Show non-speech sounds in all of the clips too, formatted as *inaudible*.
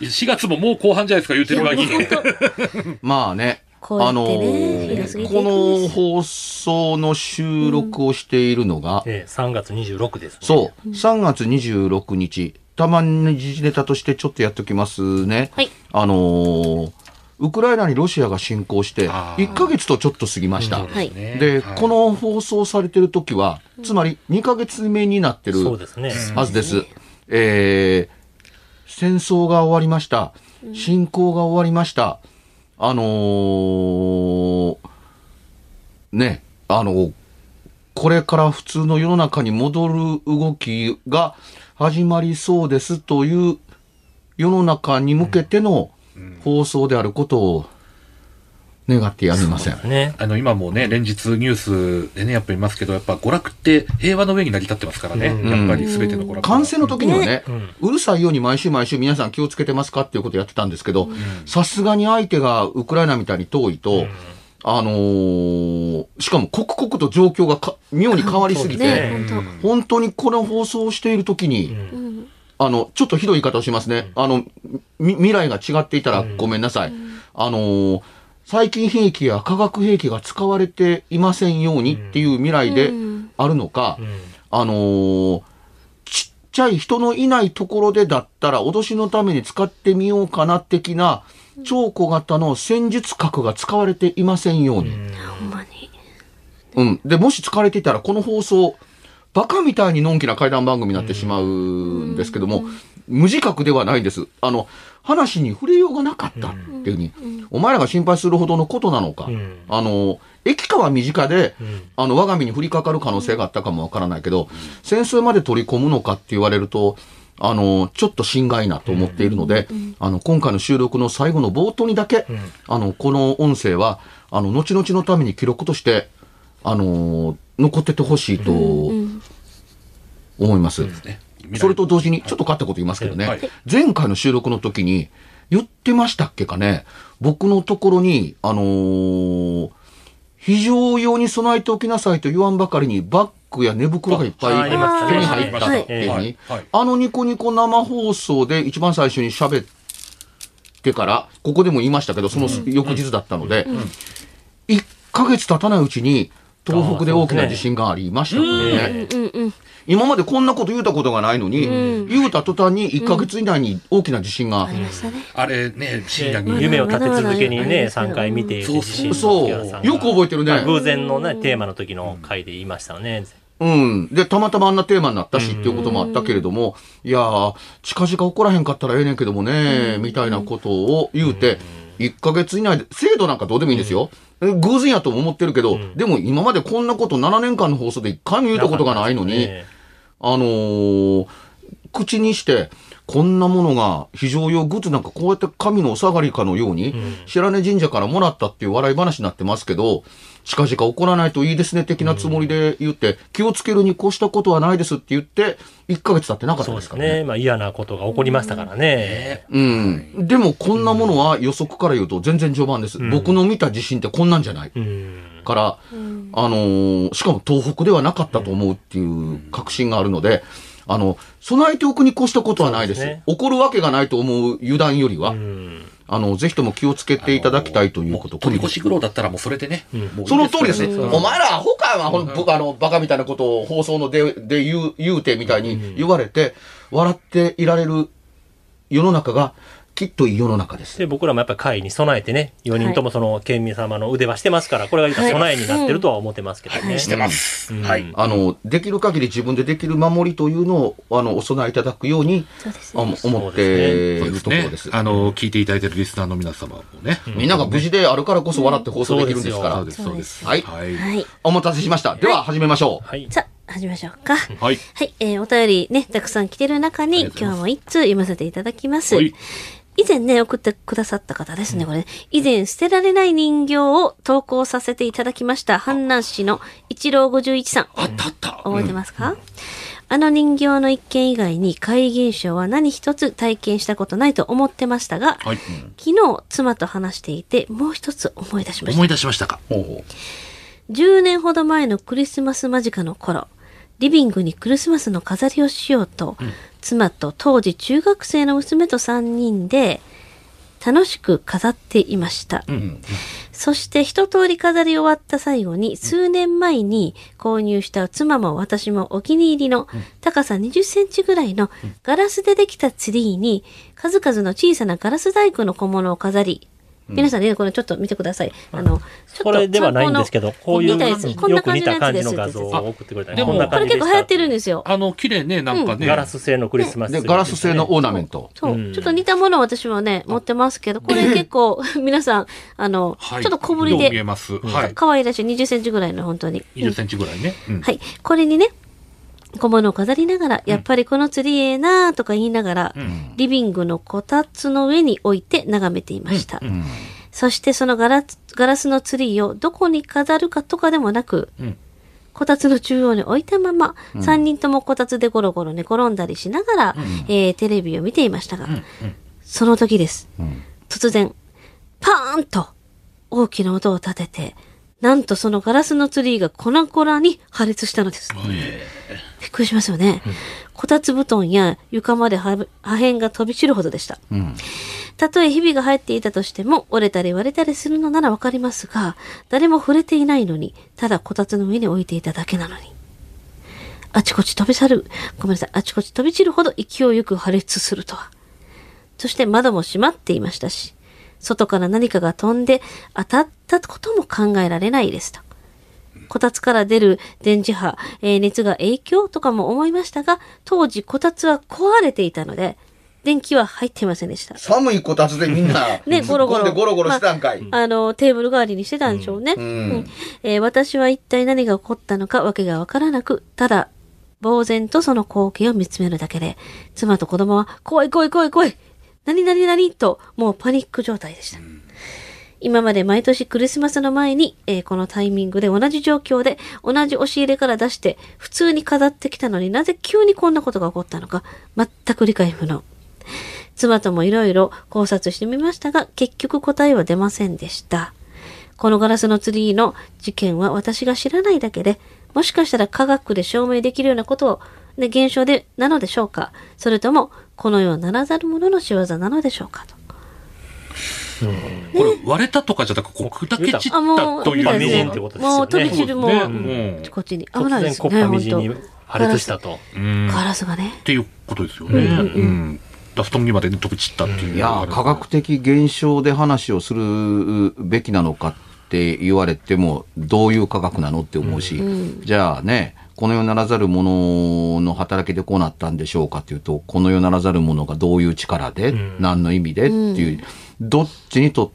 4月ももう後半じゃないですか、言うてる割に。*laughs* まあね。こうやってねあのーこの放送の収録をしているのが、ええ、3月26です、ね。そう。3月26日。たまに時事ネタとしてちょっとやっておきますね、はい。あのーウクライナにロシアが侵攻してあー。1ヶ月とちょっと過ぎました、うんはい。で、この放送されてる時は、つまり2ヶ月目になってるそうですね。はずです。えー戦争が終わりました。侵攻が終わりました。あのーね、あの、これから普通の世の中に戻る動きが始まりそうですという世の中に向けての放送であることを願ってやみません。ね。あの、今もね、連日ニュースでね、やっぱりいますけど、やっぱ娯楽って平和の上に成り立ってますからね。うんやっぱり全ての娯楽は。感染の時にはね、うんうるさいように毎週毎週皆さん気をつけてますかっていうことをやってたんですけど、さすがに相手がウクライナみたいに遠いと、あのーしかも刻々と状況がか妙に変わりすぎて、ね本本当にこの放送をしている時に、うんあの、ちょっとひどい言い方をしますね。あの、み未来が違っていたらごめんなさい。あのー最近兵器や化学兵器が使われていませんようにっていう未来であるのか、うんあのーちっちゃい人のいないところでだったら脅しのために使ってみようかな的な超小型の戦術核が使われていませんように。ほんまに。うん。で、もし使われていたらこの放送、バカみたいにのんきな怪談番組になってしまうんですけども、無自覚ではないんです。あの、話に触れようがなかったっていうふうに、お前らが心配するほどのことなのか、うん。あの、駅川身近で、ん。あの、我が身に降りかかる可能性があったかもわからないけど、戦争まで取り込むのかって言われると、あの、ちょっと心外なと思っているので、あの、今回の収録の最後の冒頭にだけ、あの、この音声は、あの、後々のために記録として、あの、残っててほしいと思います。ねそれと同時に、ちょっと変わったこと言いますけどね、はい。前回の収録の時に、言ってましたっけかね、僕のところに、あのー非常用に備えておきなさいと言わんばかりに、バッグや寝袋がいっぱい手に入ったってい。うふうはい。にはい、あのニコニコ生放送で一番最初に喋ってから、ここでも言いましたけど、その翌日だったので、1ヶ月経たないうちに、東北で大きな地震がありましたからね。うんうん。今までこんなこと言うたことがないのに、言うた途端に1ヶ月以内に大きな地震が、ありましたね。あれね、深夜に。夢を立て続けにね、まだまだありますけど3回見ているそう自信そう、の木原さんがよく覚えてるね。偶然のね、テーマの時の回で言いましたよね。うん。で、たまたまあんなテーマになったしっていうこともあったけれども、いやー、近々起こらへんかったらええねんけどもね、みたいなことを言うて、1ヶ月以内で、制度なんかどうでもいいんですよ。え偶然やとも思ってるけど、でも今までこんなこと7年間の放送で1回も言うたことがないのに、ねあのー口にして、こんなものが非常用グッズなんかこうやって神のお下がりかのように、白根神社からもらったっていう笑い話になってますけど、近々起こらないといいですね的なつもりで言って、気をつけるに越したことはないですって言って、1ヶ月経ってなかったそうでからね。ですすね。まあ嫌なことが起こりましたからね。うん。でもこんなものは予測から言うと全然序盤です。僕の見た地震ってこんなんじゃない。うん。から、あのーしかも東北ではなかったと思うっていう確信があるので、あの、備えておくに越したことはないです。ですね起こるわけがないと思う油断よりは、うん。あの、ぜひとも気をつけていただきたいということ。取り越し苦労だったらもうそれでね。その通りですね。お前らアホかは、ほん僕あの、バカみたいなことを放送ので、で言う、言うてみたいに言われて、笑っていられる世の中が、きっといい世の中です。で、僕らもやっぱり会に備えてね、4人ともその県民様の腕はしてますから、これが備えになってるとは思ってますけどね。してます。うんはい。あの、できる限り自分でできる守りというのを、あの、お備えいただくように、そうですあね。思っているところです。あの、聞いていただいてるリスナーの皆様もね。みんなが無事であるからこそ笑って放送できるんですから。そうです、そうです。はいはい。はい。お待たせしました。では、始めましょう。はい。さあ、始めましょうか。はい。はい、えー、お便りね、たくさん来てる中に、今日も一通読ませていただきます。はい以前ね、送ってくださった方ですね、これ。以前、捨てられない人形を投稿させていただきました、阪南市の一郎51さん。あったあった。覚えてますか、あの人形の一件以外に怪異現象は何一つ体験したことないと思ってましたが、はい。昨日妻と話していてもう一つ思い出しました思。い出しましたか？10年ほど前のクリスマス間近の頃、リビングにクリスマスの飾りをしようと、妻と当時中学生の娘と3人で楽しく飾っていました。そして一通り飾り終わった最後に数年前に購入した妻も私もお気に入りの高さ20センチぐらいのガラスでできたツリーに数々の小さなガラス細工の小物を飾り、皆さんね、これちょっと見てください。あの、ちょっそれではないんですけど、こういうこんな感じのやつです画像を送ってくれたり、でもこんなこれ感じでした結構流行ってるんですよ。あの、綺麗ね、なんかね。ガラス製のクリスマスガラス製のオーナメント。そう、うんちょっと似たものを私はね、持ってますけど、これ結構、*laughs* 皆さん、あの、はいちょっと小ぶりで、ます？はい。可愛らしい20センチぐらいの本当に。20センチぐらいね。うんはい。これにね、小物を飾りながら、やっぱりこの釣りええなあとか言いながら、リビングのこたつの上に置いて眺めていました。そしてそのガラスガラスのツリーをどこに飾るかとかでもなく、ん。こたつの中央に置いたまま、3人ともこたつでゴロゴロ寝転んだりしながら、えーテレビを見ていましたが、その時です。突然、パーンと大きな音を立てて、なんとそのガラスのツリーが粉々に破裂したのです。びっくりしますよね。こたつ布団や床まで破破片が飛び散るほどでした。たとえひびが入っていたとしても、折れたり割れたりするのならわかりますが、誰も触れていないのに、ただこたつの上に置いていただけなのに。あちこち飛び去る、ごめんなさい、あちこち飛び散るほど勢いよく破裂するとは。そして窓も閉まっていましたし、外から何かが飛んで当たったことも考えられないですと。こたつから出る電磁波、えー熱が影響とかも思いましたが、当時こたつは壊れていたので、電気は入っていませんでした。寒いこたつでみんな、*laughs* ね、ゴロゴロ。ゴロゴロしたんかい。まああの、テーブル代わりにしてたんでしょうね。うんえー私は一体何が起こったのかわけがわからなく、ただ、呆然とその光景を見つめるだけで、妻と子供は、怖い怖い怖い怖い何何何と、もうパニック状態でした。今まで毎年クリスマスの前に、えーこのタイミングで同じ状況で同じ押し入れから出して普通に飾ってきたのになぜ急にこんなことが起こったのか全く理解不能。妻ともいろいろ考察してみましたが結局答えは出ませんでした。このガラスのツリーの事件は私が知らないだけでもしかしたら科学で証明できるようなことを、ね、現象でなのでしょうかそれともこの世はならざる者の仕業なのでしょうかと。これ割れたとかじゃなくこう砕け散ったというみじんってことですよねもう飛び散る、もう、こっちに。危突ないですね、然国家本みじんに当破裂したと。うんガラスがね。っていうことですよね。うん。だ布団にまで飛び散ったっていう。いやー科学的現象で話をするべきなのかって言われても、どういう科学なのって思うし、じゃあね、この世ならざる者の働きでこうなったんでしょうかっていうと、この世ならざる者がどういう力で、何の意味でっていう、どっちにとっ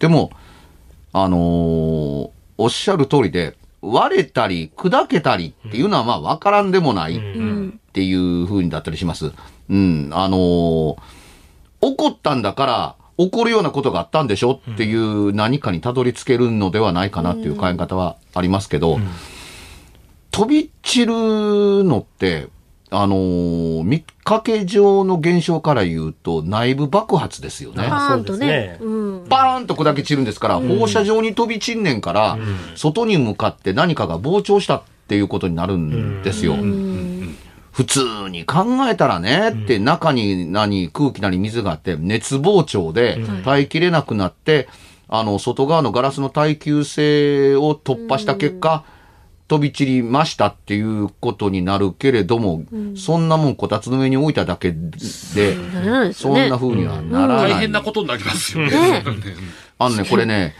ても、あのーおっしゃる通りで、割れたり砕けたりっていうのはまあ分からんでもないっていう風にだったりします。うん、あのー怒ったんだから、怒るようなことがあったんでしょっていう何かにたどり着けるのではないかなっていう考え方はありますけど、飛び散るのって、あのー見かけ上の現象から言うと内部爆発ですよね。パーンとね。バーンと砕け散るんですから、放射状に飛び散んねんから、外に向かって何かが膨張したっていうことになるんですよ。普通に考えたらね、って中に何、空気なり水があって、熱膨張で耐えきれなくなって、あの、外側のガラスの耐久性を突破した結果、飛び散りましたっていうことになるけれども、そんなもんこたつの上に置いただけで、ならないですよねそんな。風にはならない。大変なことになりますよね。ねあのね、これね、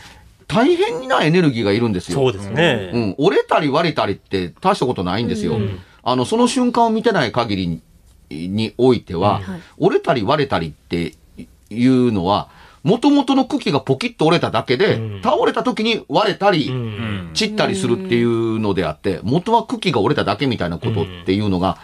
大変なエネルギーがいるんですよ。そうですね。うん、折れたり割れたりって大したことないんですよ。あの、その瞬間を見てない限りににおいては、はい折れたり割れたりっていうのは、元々の茎がポキッと折れただけで、うん。倒れた時に割れたり、うん。散ったりするっていうのであって、元は茎が折れただけみたいなことっていうのが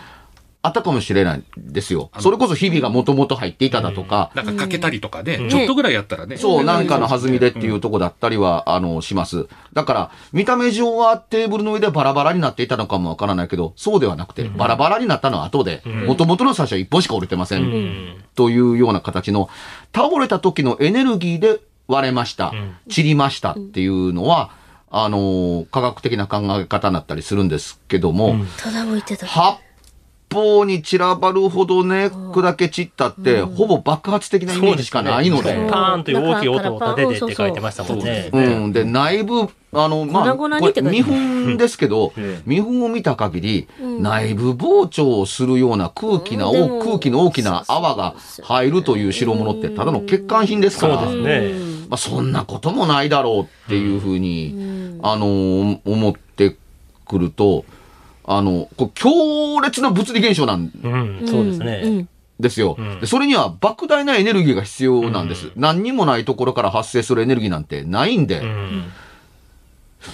あったかもしれないですよ。それこそ日々が元々入っていただとか、なんかかけたりとかね、うん。ちょっとぐらいやったらね。そう、なんかの弾みでっていうとこだったりは、あの、します。だから、見た目上はテーブルの上でバラバラになっていたのかもわからないけど、そうではなくて、バラバラになったのは後で、元々の最初は一本しか折れてません。というような形の、倒れた時のエネルギーで割れました、散りましたっていうのは、あの科学的な考え方になったりするんですけども、ただ置いてた。八方に散らばるほどね、砕け散ったって、ほぼ爆発的なイメージしかないので。そうパーンという大きい音を立ててって書いてましたもんね。うん。で、内部、あの、まあ、これ見本ですけどええ、見本を見た限り、内部膨張するような空気な、空気の大きな泡が入るという代物って、ただの欠陥品ですから、そうですね。まあ、そんなこともないだろうっていうふうに、あの、思ってくると、あの、こう強烈な物理現象なんうん、そうですうね。んですよ、うんで。それには莫大なエネルギーが必要なんです。何にもないところから発生するエネルギーなんてないんで、うん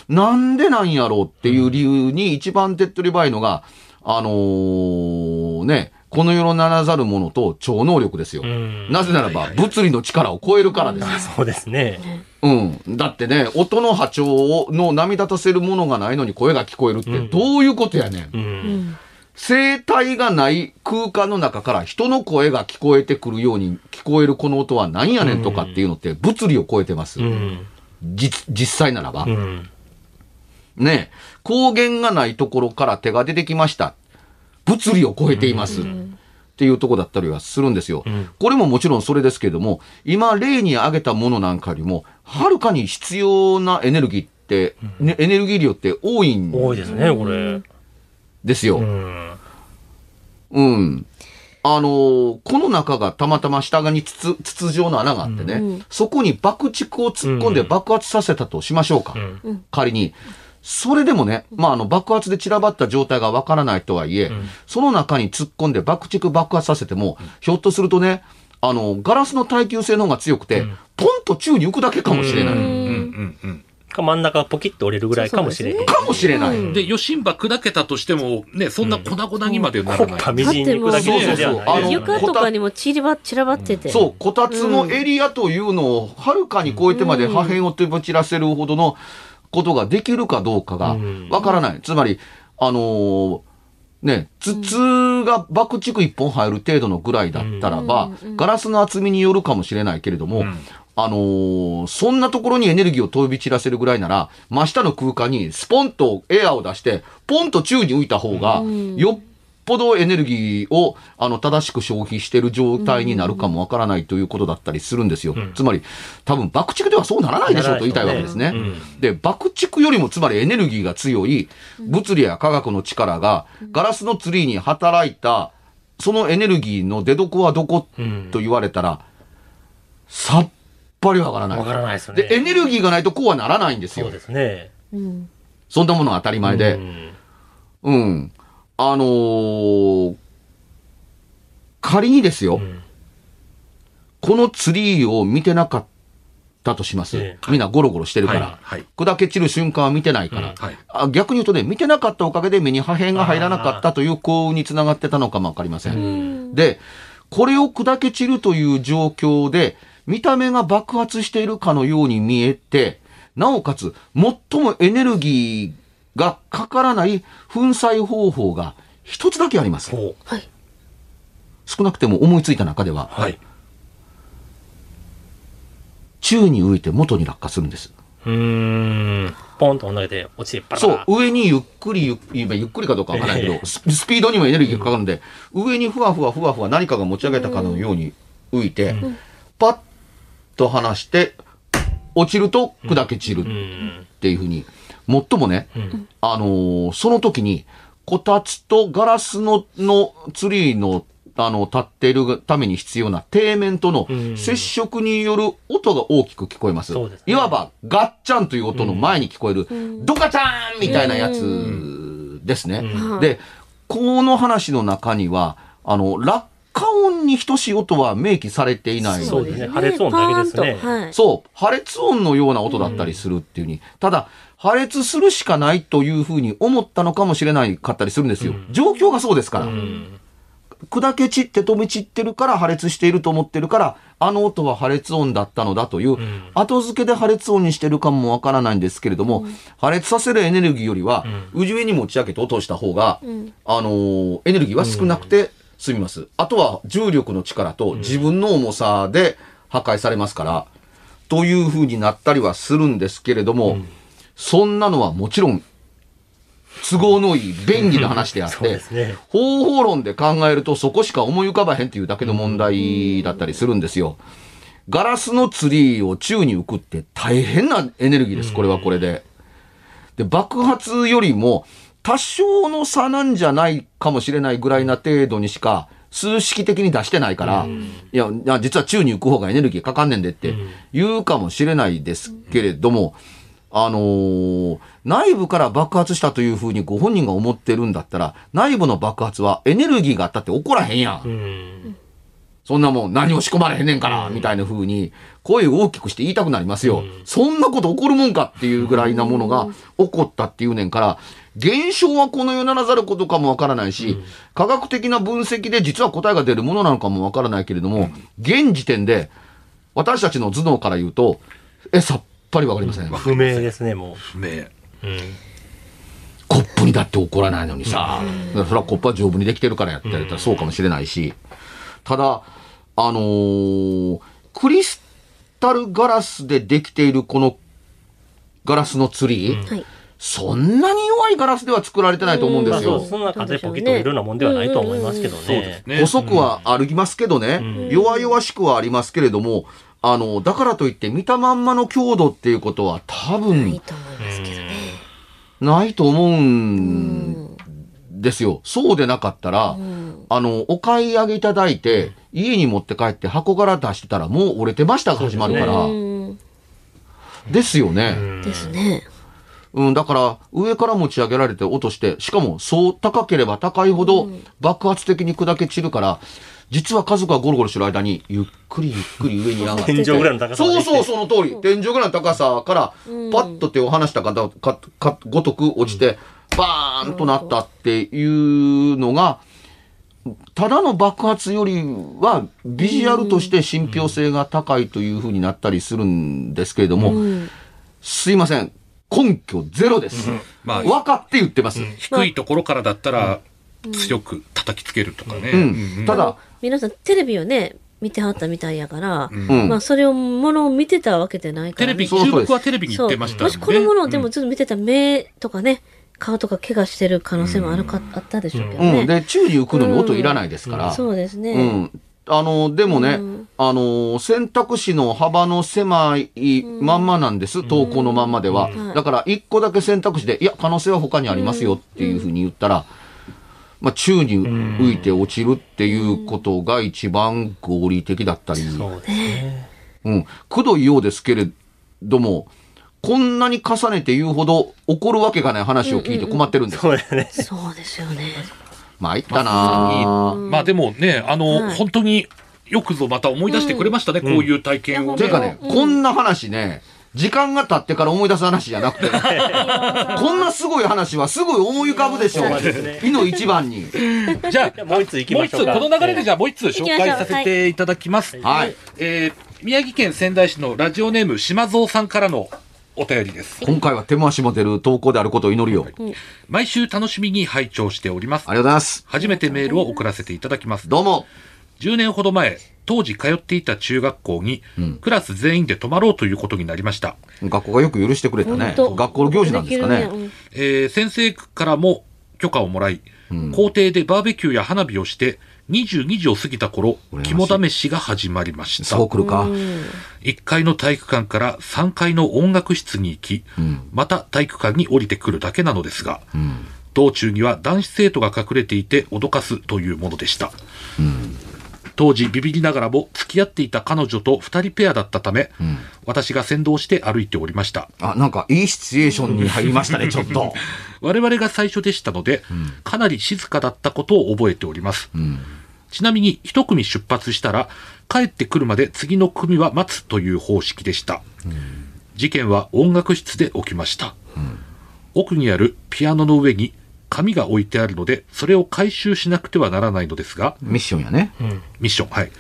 なんでなんやろうっていう理由に一番手っ取り早いのが、あのーね、この世のならざるものと超能力ですよ。うんなぜならば、物理の力を超えるからです。*laughs* そうですね。うん。だってね、音の波長をの波立たせるものがないのに声が聞こえるってどういうことやねん。う。うんん声帯がない空間の中から人の声が聞こえてくるように聞こえるこの音は何やねんとかっていうのって物理を超えてます。うん。実実際ならば。うん。ね光源がないところから手が出てきました。物理を超えています。っていうとこだったりはするんですよ。んこれももちろんそれですけれども、今例に挙げたものなんかよりも、はるかに必要なエネルギーって、ねエネルギー量って多いん多いですね、これ。ですよ。うん。うん。あのーこの中がたまたま下側に筒、筒状の穴があってね、うんそこに爆竹を突っ込んで爆発させたとしましょうか。うん仮に。それでもね、まあ、あの、爆発で散らばった状態がわからないとはいえ、その中に突っ込んで爆竹爆発させても、ひょっとするとね、あの、ガラスの耐久性の方が強くて、ポンと宙に浮くだけかもしれない。うんうんうんうん。か真ん中がポキッと折れるぐらいかもしれへん。かもしれない。うんで、余震波砕けたとしても、ね、そんな粉々にまでならない。国家みじんに行くだけそうそうそうあの床とかにも散りば散らばってて。そう、こたつのエリアというのをはるかに超えてまで破片を飛び散らせるほどのことができるかどうかがうん。わからない。つまり、あのーね、筒が爆竹一本入る程度のぐらいだったらば、ガラスの厚みによるかもしれないけれども、ん。あのーそんなところにエネルギーを飛び散らせるぐらいなら、真下の空間にスポンとエアを出して、ポンと宙に浮いた方が、よっぽどエネルギーをあの正しく消費している状態になるかもわからないということだったりするんですよ。つまり、多分爆竹ではそうならないでしょうと言いたいわけですね。で、爆竹よりもつまりエネルギーが強い物理や科学の力がガラスのツリーに働いたそのエネルギーの出所はどこうんと言われたら、さっぱりわからない。わからないですね。で、エネルギーがないとこうはならないんですよそう。ですね。うんそんなものは当たり前で。うんうん。あのー仮にですよ、んこのツリーを見てなかったとします。えみんなゴロゴロしてるから。はいはい砕け散る瞬間は見てないから、うんはいあ。逆に言うとね、見てなかったおかげで目に破片が入らなかったという幸運につながってたのかもわかりません。で、これを砕け散るという状況で、見た目が爆発しているかのように見えて、なおかつ、最もエネルギーがかからない粉砕方法が一つだけあります。ほはい。少なくても思いついた中では、う。はい。宙に浮いて元に落下するんです。うーん。ポンと投げて落ちてパラパラそう、上にゆっくりゆっゆっくりかどうかわからないけど、ススピードにもエネルギーがかかるんで、上にふわふわふわふわ何かが持ち上げたかのように浮いて、パッと離して、落ちると砕け散るうっん。ていうふうに、最もね、うん。あのーその時に、こたつとガラスの、のツリーの、あの、立っているために必要な底面とのうん。接触による音が大きく聞こえます。そうですね。いわば、ガッチャンという音の前に聞こえる、ん。ドカチャーンみたいなやつですね。うん。で、この話の中には、あの、落下音に等しい音は明記されていない。そうですね。破裂音だけですね。はい。そう、破裂音のような音だったりするっていうに、ただ、破裂するしかないというふうに思ったのかもしれないかったりするんですよ。うん状況がそうですから。うん。砕け散って飛び散ってるから破裂していると思ってるから、あの音は破裂音だったのだという、ん後付けで破裂音にしてるかもわからないんですけれども、破裂させるエネルギーよりは、宇宙に持ち上げて落とした方が、んあのーエネルギーは少なくて済みます。あとは重力の力と自分の重さで破壊されますから、という風になったりはするんですけれども、そんなのはもちろん、都合のいい便宜な話であって、すね。方法論で考えるとそこしか思い浮かばへんっていうだけの問題だったりするんですよ。ガラスのツリーを宙に浮くって大変なエネルギーです、これはこれで。で、爆発よりも多少の差なんじゃないかもしれないぐらいな程度にしか数式的に出してないから、いや、実は宙に浮く方がエネルギーかかんねんでって言うかもしれないですけれども、あのー内部から爆発したというふうにご本人が思ってるんだったら、内部の爆発はエネルギーがあったって起こらへんやん。うん。そんなもん何も仕込まれへんねんから、みたいな風に声を大きくして言いたくなりますよ。そんなこと起こるもんかっていうぐらいなものが起こったっていうねんから、現象はこの世ならざることかもわからないし、科学的な分析で実は答えが出るものなのかもわからないけれども、現時点で私たちの頭脳から言うと、え、さっぱりわかりません。不明ですね、も不明。う。うん。コップにだって起こらないのにさ、だからそれはコップは丈夫にできてるからやってたらそうかもしれないし、ただ、あのークリスタルガラスでできているこのガラスのツリー、はい。そんなに弱いガラスでは作られてないと思うんですよ。まあそう、そんな風ポキッといるようなもんではないと思いますけどね。ね細くは歩きますけどね、弱々しくはありますけれども、あの、だからといって見たまんまの強度っていうことは多いい分と思いますけどね。ないと思うんですよ。そうでなかったら、あの、お買い上げいただいて、家に持って帰って箱から出してたらもう折れてましたが始まるから。うん。ですよね。ですね。うん、だから、上から持ち上げられて落として、しかも、そう高ければ高いほど爆発的に砕け散るから、実は家族がゴロゴロしてる間に、ゆっくりゆっくり上に上がって。天井ぐらいの高さそうそう、その通り。天井ぐらいの高さから、パッと手を離したかかかごとく落ちて、バーンとなったっていうのが、ただの爆発よりは、ビジュアルとして信憑性が高いというふうになったりするんですけれども、すいません。根拠ゼロです。まあ分かって言ってます。低いところからだったら強く叩きつけるとかね。うん。ただ、皆さんテレビをね、見てはったみたいやから、うんまあそれを、ものを見てたわけじゃないから、テレビ、ね。そうそうです注目はテレビに行ってましたもしこのものをでもうんずっと見てたら目とかね、顔とか怪我してる可能性もあるか、あったでしょうけどね。うん。で、宙に浮くのに音いらないですから。そうですね。うん。あの、でもね、うんあの、選択肢の幅の狭いまんまなんです、投稿のまんまでは。うんだから、一個だけ選択肢で、いや、可能性は他にありますよっていうふうに言ったら、まあ、宙に浮いて落ちるっていうことが一番合理的だったり、そうですね。うん、くどいようですけれども、こんなに重ねて言うほど怒るわけがない話を聞いて困ってるんです。そうですね。そうですよね。参ったなぁ。まあでもね、あの、はい本当によくぞまた思い出してくれましたね、こういう体験をね。というかね、こんな話ね、時間が経ってから思い出す話じゃなくて、*laughs* こんなすごい話はすごい思い浮かぶでしょそうですね。いの一番に。じゃあもう一つ行きましょうか。この流れでじゃあもう一つ紹介させていただきます。はい。えー宮城県仙台市のラジオネーム島蔵さんからのお便りです。今回は手も足も出る投稿であることを祈るよ。あり毎週楽しみに拝聴しておりますが。とうございます。初めてメールを送らせていただきます。どうも。10年ほど前、当時通っていた中学校に、クラス全員で泊まろうということになりました。学校がよく許してくれたね。学校の行事なんですかね。うんえー先生からも許可をもらい、校庭でバーベキューや花火をして、22時を過ぎた頃肝試しが始まりましたそう。来るか。1階の体育館から3階の音楽室に行き、また体育館に降りてくるだけなのですが、道中には男子生徒が隠れていて脅かすというものでした。当時ビビりながらも付き合っていた彼女と2人ペアだったため、私が先導して歩いておりました。あ、なんかいいシチュエーションに入りましたね、ちょっと。*laughs* 我々が最初でしたので、かなり静かだったことを覚えております。ちなみに一組出発したら帰ってくるまで次の組は待つという方式でした。事件は音楽室で起きました。奥にあるピアノの上に紙が置いてあるので、それを回収しなくてはならないのですが、ミッションやね。ミッション、はい。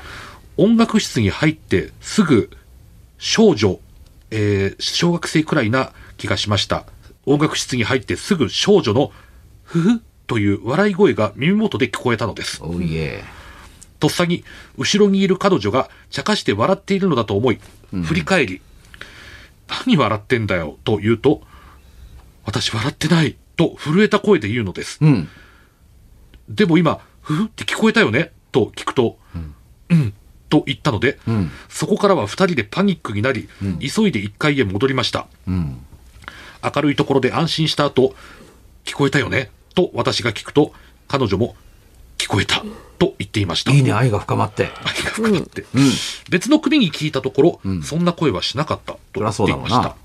音楽室に入ってすぐ少女、えー小学生くらいな気がしました。音楽室に入ってすぐ少女のふふという笑い声が耳元で聞こえたのです。おいえ。とっさに後ろにいる彼女が茶化して笑っているのだと思い、振り返り、何笑ってんだよと言うと、私笑ってないと震えた声で言うのです。うん。でも今、ふふって聞こえたよね？と聞くと、うん、と言ったので、んそこからは二人でパニックになり、急いで一階へ戻りました。うん。明るいところで安心した後、聞こえたよね？と私が聞くと、彼女も、聞こえたと言っていました。いいね、愛が深まって。愛が深まって、別の組に聞いたところ、そんな声はしなかったと言っていました。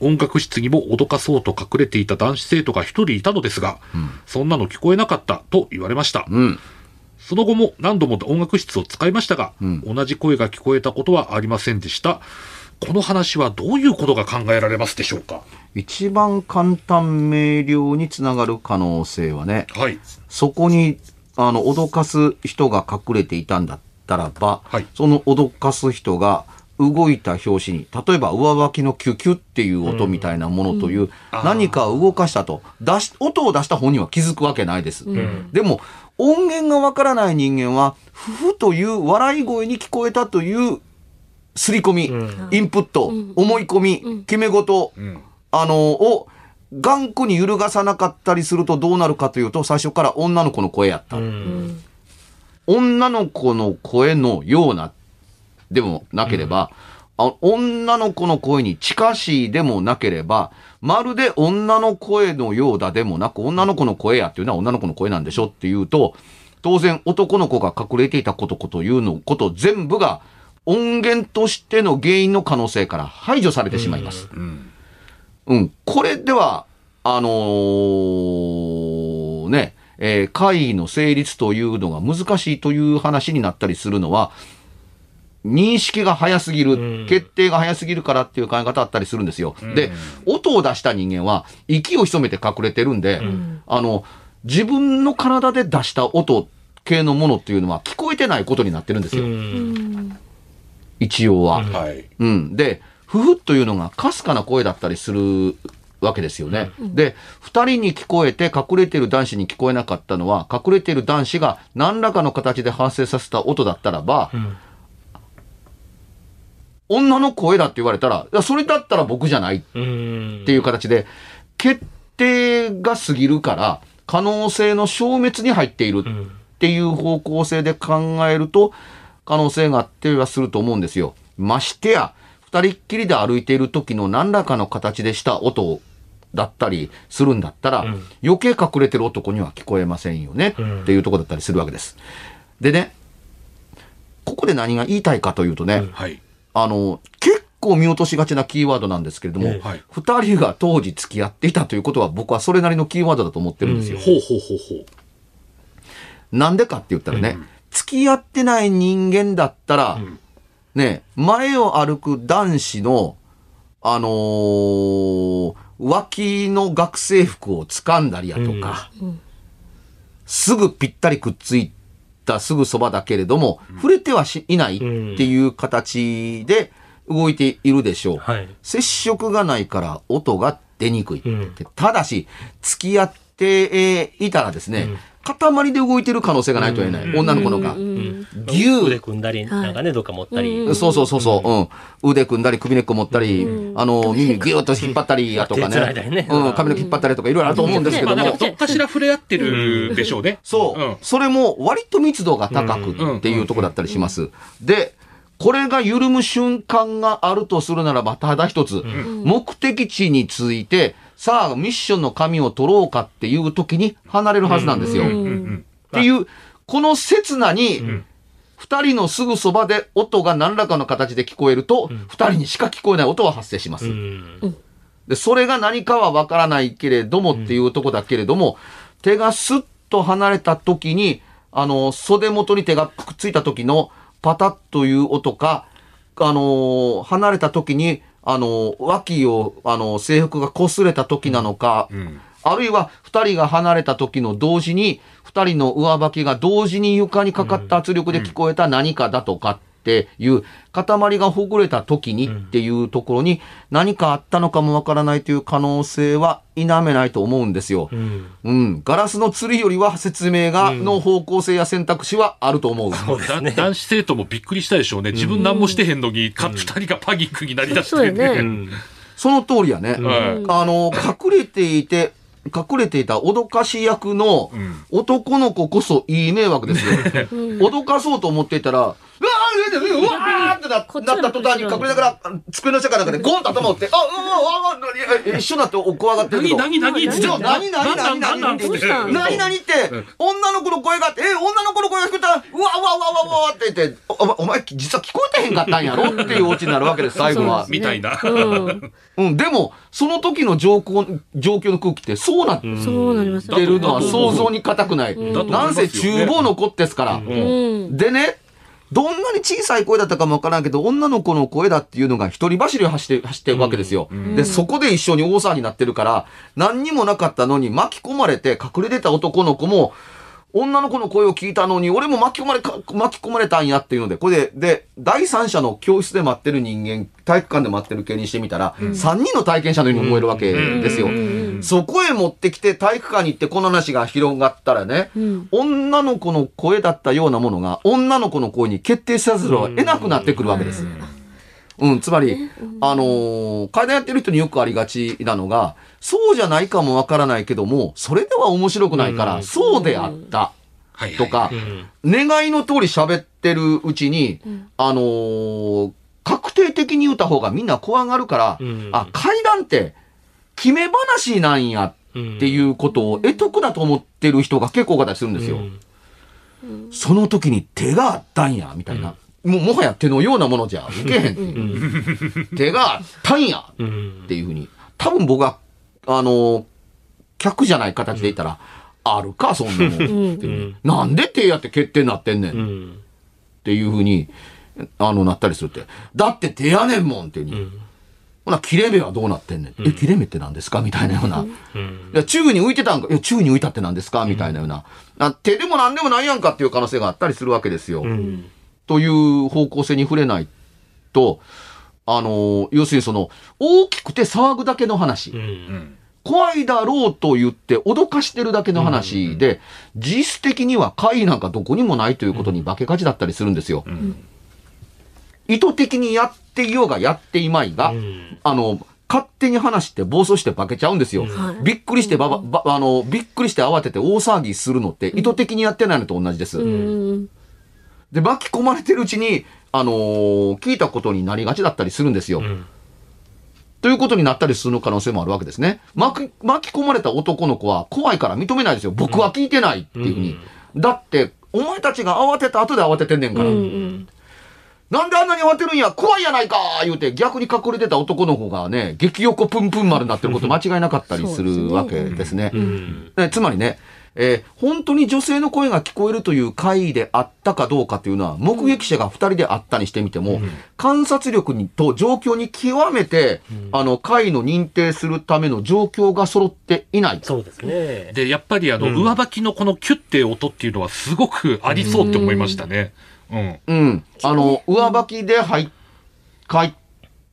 音楽室にも脅かそうと隠れていた男子生徒が一人いたのですが、そんなの聞こえなかったと言われました。うん。その後も何度も音楽室を使いましたが、同じ声が聞こえたことはありませんでした。この話はどういうことが考えられますでしょうか？一番簡単明瞭につながる可能性はね、はい。そこに、あの、脅かす人が隠れていたんだったらば、はい。その脅かす人が動いた拍子に、例えば上履きのキュキュっていう音みたいなものという、何かを動かしたと、出し、音を出した本人は気づくわけないです。でも、音源がわからない人間は、ふふという笑い声に聞こえたという、刷り込み、インプット、思い込み、決め事、ん。あの、を、頑固に揺るがさなかったりするとどうなるかというと、最初から女の子の声やった。うん女の子の声のような、でもなければ、あ女の子の声に近しいでもなければ、まるで女の声のようだでもなく、女の子の声やっていうのは女の子の声なんでしょっていうと、当然男の子が隠れていたことこというのこと全部が音源としての原因の可能性から排除されてしまいます。うん。うん。これでは、あのーね、えー会議の成立というのが難しいという話になったりするのは、認識が早すぎる、うん決定が早すぎるからっていう考え方あったりするんですよ。で、音を出した人間は息を潜めて隠れてるんで、あの、自分の体で出した音系のものっていうのは聞こえてないことになってるんですうよ。ん一応は。はい。うん。で、ふふというのがかすかな声だったりするわけですよね。で、二人に聞こえて隠れてる男子に聞こえなかったのは、隠れてる男子が何らかの形で発生させた音だったらば、ん女の声だって言われたら、それだったら僕じゃないっうんていう形で、決定が過ぎるから、可能性の消滅に入っているうんっていう方向性で考えると、可能性があってはすると思うんですよ。ましてや、二人っきりで歩いている時の何らかの形でした音だったりするんだったら、うん。余計隠れてる男には聞こえませんよね、うん。っていうところだったりするわけです。でね、ここで何が言いたいかというとね、はい。あの、結構見落としがちなキーワードなんですけれども、えはい。二人が当時付き合っていたということは僕はそれなりのキーワードだと思ってるんですよ。ほうほうほうほう。なんでかって言ったらね、うん。付き合ってない人間だったら、んね、前を歩く男子の、あのー脇の学生服を掴んだりやとか、すぐぴったりくっついたすぐそばだけれども、触れてはしいないっていう形で動いているでしょう。はい。接触がないから音が出にくい。うんただし、付き合ってえーいたらですね、塊で動いてる可能性がないと言えない。女の子のが。ぎゅう腕組んだり、なんかね、どっか持ったり。そうそうそうそう、うん。腕組んだり、首根っこ持ったり、あの、耳ギューッと引っ張ったりやとかね。ね。うん、髪の毛引っ張ったりとかいろいろあると思うんですけども。どっかしら触れ合ってるでしょうね。そう、うん。それも割と密度が高くっていうところだったりします。で、これが緩む瞬間があるとするならば、ただ一つ、目的地について、さあ、ミッションの紙を取ろうかっていう時に離れるはずなんですよ。っていう、この刹那に、二人のすぐそばで音が何らかの形で聞こえると、二人にしか聞こえない音は発生します。うん。で、それが何かはわからないけれどもっていうとこだけれども、手がスッと離れた時に、あの、袖元に手がくっついた時のパタッという音か、あの、離れた時に、あの、脇を、あの、制服が擦れた時なのか、あるいは二人が離れた時の同時に、二人の上履きが同時に床にかかった圧力で聞こえた何かだとかっていう、塊がほぐれた時にっていうところに何かあったのかもわからないという可能性は否めないと思うんですよ。うん。うん。ガラスの釣りよりは説明が、の方向性や選択肢はあると思う。そうですね。だ男子生徒もびっくりしたでしょうね。自分何もしてへんのに、か二人がパニックになりだして。ねうん。その通りやね。はいあの、隠れていて、隠れていた脅かし役の男の子こそいい迷惑ですよ。*laughs* 脅かそうと思っていたら、うわーうわーってなった途端に隠れながら、机の下かなんかでゴンと頭を打って、あ、うわうわうわうわ一緒になって怖がってるけど。何何何じゃあ何何何何何何って何何って、女の子の声があって、え、女の子の声が聞こえたら、うわうわうわうわうわって言って、お前、実は聞こえてへんかったんやろっていうオチになるわけです、最後は。みたいな。うん。でも、その時の状況、状況の空気ってそうなってるのは想像に難くない。なんせ厨房の子ですから。でね、どんなに小さい声だったかもわからんけど、女の子の声だっていうのが一人走りを走って、走ってるわけですよ。で、そこで一緒に大騒ぎになってるから、何にもなかったのに巻き込まれて隠れてた男の子も、女の子の声を聞いたのに、俺も巻き込まれか、巻き込まれたんやっていうので、これで、で、第三者の教室で待ってる人間、体育館で待ってる系にしてみたら、三人の体験者のように思えるわけですよ。そこへ持ってきて体育館に行ってこの話が広がったらね、女の子の声だったようなものが、女の子の声に決定せざるを得なくなってくるわけです。うん、つまり、あのー階段やってる人によくありがちなのが、そうじゃないかもわからないけども、それでは面白くないから、そうであった。はいはい。とか、願いの通り喋ってるうちに、あのー確定的に言った方がみんな怖がるから、うん。あ、階段って決め話なんやっていうことを得得だと思ってる人が結構多かったりするんですよ。その時に手があったんや、みたいな。もうもはや手のようなものじゃ受けへんっていう。手があったんやうんっていうふうに。多分僕は、あの、客じゃない形で言ったら、あるか、そんなもん。なんで手やって決定になってんねんっうんていうふうに、あの、なったりするって。だって手やねんもんっていうふうに。ほな、切れ目はどうなってんねん？え、切れ目って何ですか？みたいなような。うんいや、宙に浮いてたんか？いや、宙に浮いたって何ですか？みたいなような。あ手でも何でもないやんかっていう可能性があったりするわけですよ。うんという方向性に触れないと、あの、要するにその、大きくて騒ぐだけの話。うん怖いだろうと言って脅かしてるだけの話で、実質的には怪異なんかどこにもないということに化けがちだったりするんですよ。意図的にやっていようがやっていまいが、うんあの、勝手に話して暴走して化けちゃうんですよ。はいびっくりしてばば、ばあの、びっくりして慌てて大騒ぎするのって意図的にやってないのと同じです。うん。で、巻き込まれてるうちに、あのー聞いたことになりがちだったりするんですよ。んということになったりする可能性もあるわけですね。巻き巻き込まれた男の子は怖いから認めないですよ。僕は聞いてないっていうふうに。だって、お前たちが慌てた後で慌ててんねんから。うん。なんであんなに慌てるんや？怖いやないか言うて逆に隠れてた男の子がね、激横プンプン丸になってること *laughs* 間違いなかったりするわけですね。うんねつまりね、えー本当に女性の声が聞こえるという回であったかどうかというのは、目撃者が2人であったにしてみても、観察力にと状況に極めて、あの、回の認定するための状況が揃っていない。そうですね。で、やっぱりあの、うん上履きのこのキュッて音っていうのはすごくありそうって思いましたね。うん。うん。あの、上履きで入っ、書い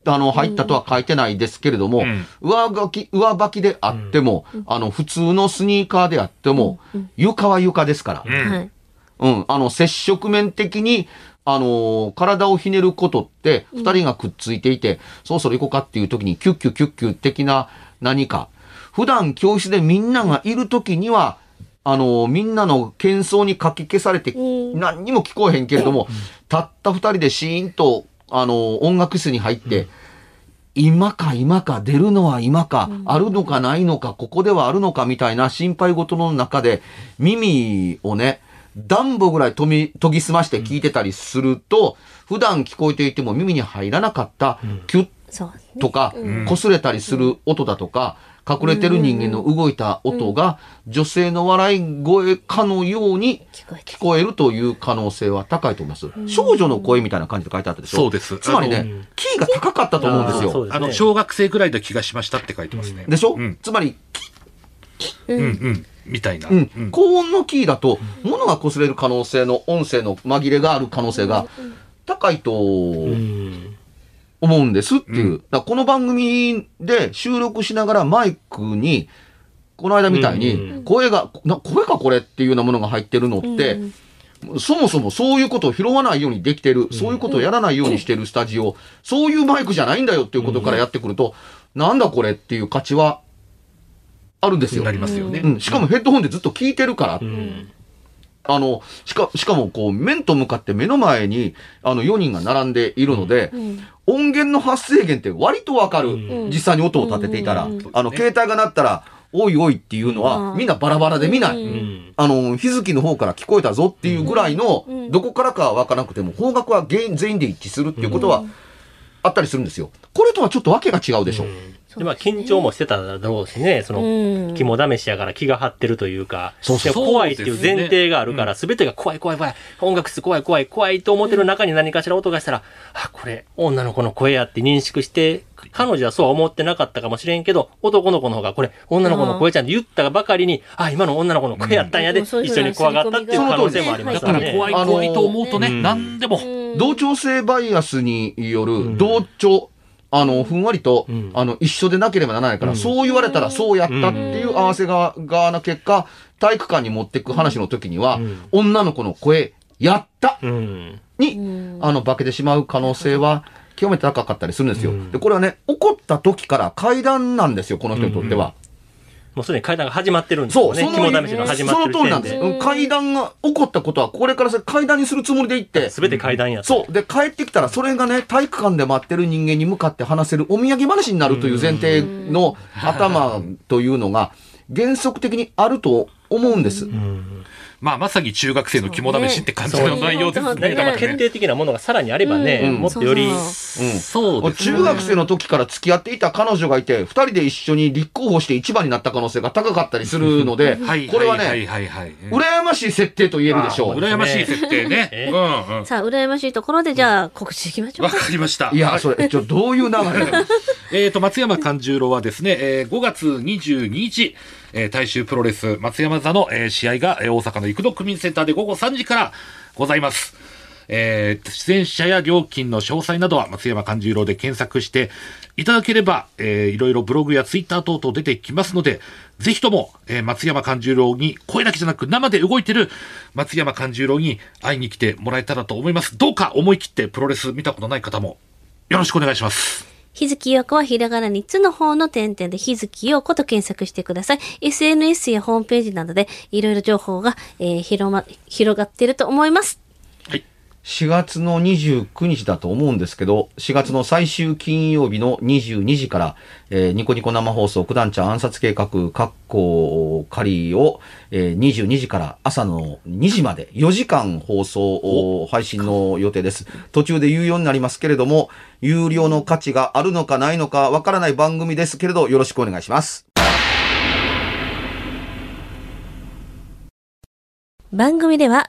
あの、入ったとは書いてないですけれども、うん上履き、上履きであっても、あの、普通のスニーカーであっても、床は床ですから。うんはい。うん、あの、接触面的に、あのー体をひねることって、二人がくっついていて、そろそろ行こうかっていう時に、キュッキュキュッキュ的な何か。普段教室でみんながいる時には、あのーみんなの喧騒にかき消されて、うん。何にも聞こえへんけれども、たった二人でシーンと、あのー音楽室に入って、今か今か出るのは今か、あるのかないのか、ここではあるのかみたいな心配事の中で、耳をね、暖房ぐらい研み研ぎ澄まして聞いてたりすると、普段聞こえていても耳に入らなかった、キュッ。とか、ん擦れたりする音だとか、隠れてる人間の動いた音が、女性の笑い声かのように聞こえるという可能性は高いと思います。少女の声みたいな感じで書いてあったでしょ？そうですつまりねキーが高かったと思うんですよ。あの、小学生ぐらいの気がしましたって書いてますね。でしょ、うん。つまり、うんうん。みたいな。高音のキーだと、物が擦れる可能性の音声の紛れがある可能性が高いとうん。思うんですっていう。うんだからこの番組で収録しながらマイクに、この間みたいうんに、声が、な声かこれっていうようなものが入ってるのって、そもそもそういうことを拾わないようにできてる、そういうことをやらないようにしてるスタジオ、そういうマイクじゃないんだよっていうことからやってくると、なんだこれっていう価値はあるんですよな。りますよね。うん、しかもヘッドホンでずっと聞いてるから、うん。あの、しか、しかもこう、面と向かって目の前に、あの、4人が並んでいるので、うん音源の発生源って割とわかる。うん実際に音を立てていたら。うんあの、携帯が鳴ったら、おいおいっていうのは、うんみんなバラバラで見ない。うんうん。あの、日月の方から聞こえたぞっていうぐらいの、うんどこからかはわからなくても、方角は全員全員で一致するっていうことはあったりするんですよ。これとはちょっとわけが違うでしょ。でまあ緊張もしてただろうしね、その、うん。肝試しやから気が張ってるというか、そうそう。でも怖いっていう前提があるから、そすべてが怖い怖い怖い、音楽室怖い怖い怖いと思ってる中に何かしら音がしたら、あ、これ女の子の声やって認識して、彼女はそうは思ってなかったかもしれんけど、男の子の方がこれ女の子の声ちゃんって言ったばかりに、あ、今の女の子の声やったんやで、一緒に怖がったっていう可能性もありまだからすからね。怖い怖いと思うとね、うん。何でも。同調性バイアスによるん。同調、あの、ふんわりと、うん。あの、一緒でなければならないから、うん。そう言われたらそうやったっていう合わせが側な結果、体育館に持ってく話の時には、うん。女の子の声、やったうん。に、うん。あの、化けてしまう可能性は、極めて高かったりするんですよ。うん。で、これはね、起こった時から階段なんですよ、この人にとっては。もうすでに階段が始まってるんですよね。その肝試しの始まってるその通りなんです。階段が起こったことは、これから階段にするつもりで行って、すべて階段やと。そう。で、帰ってきたら、それがね、体育館で待ってる人間に向かって話せるお土産話になるという前提の頭というのが、原則的にあると思うんです。うん。まあ、まさに中学生の肝試しって感じの内容ですね。ねだからね。何か決定的なものがさらにあればね、うんもっとより、うん。そうですね。中学生の時から付き合っていた彼女がいて、二人で一緒に立候補して一番になった可能性が高かったりするのではい、これははいね、はいはい。うん羨ましい設定と言えるでしょう。羨ましい設定ね。*laughs* えうんうん。さあ、羨ましいところで、じゃあ、告知いきましょうわか。かりました。いや、それ、ちょ、どういう流れなの *laughs* えー、と、松山勘十郎はですね、えー5月22日、えー大衆プロレス松山座の、えー試合が、えー大阪の生野区民センターで午後3時からございます。えー出演者や料金の詳細などは松山勘十郎で検索していただければ、えーいろいろブログやツイッター等々出てきますので、ぜひとも、えー松山勘十郎に声だけじゃなく生で動いてる松山勘十郎に会いに来てもらえたらと思います。どうか思い切ってプロレス見たことない方もよろしくお願いします。日月陽子はひらがな3つの方の点々で日月陽子と検索してください。SNS やホームページなどでいろいろ情報が、えー広ま、広がっていると思います。4月の29日だと思うんですけど、4月の最終金曜日の22時から、えーニコニコ生放送、九段ちゃん暗殺計画、カッコ仮を、えー22時から朝の2時まで4時間放送、お配信の予定です。途中で有料になりますけれども、有料の価値があるのかないのかわからない番組ですけれど、よろしくお願いします。番組では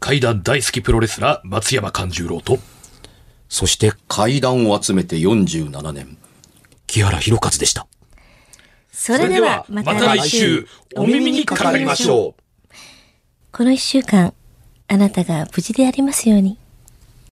怪談大好きプロレスラー松山勘十郎と、そして階段を集めて47年、木原博一でした。それではまた来週、お耳にかかりましょう。この一週間、あなたが無事でありますように。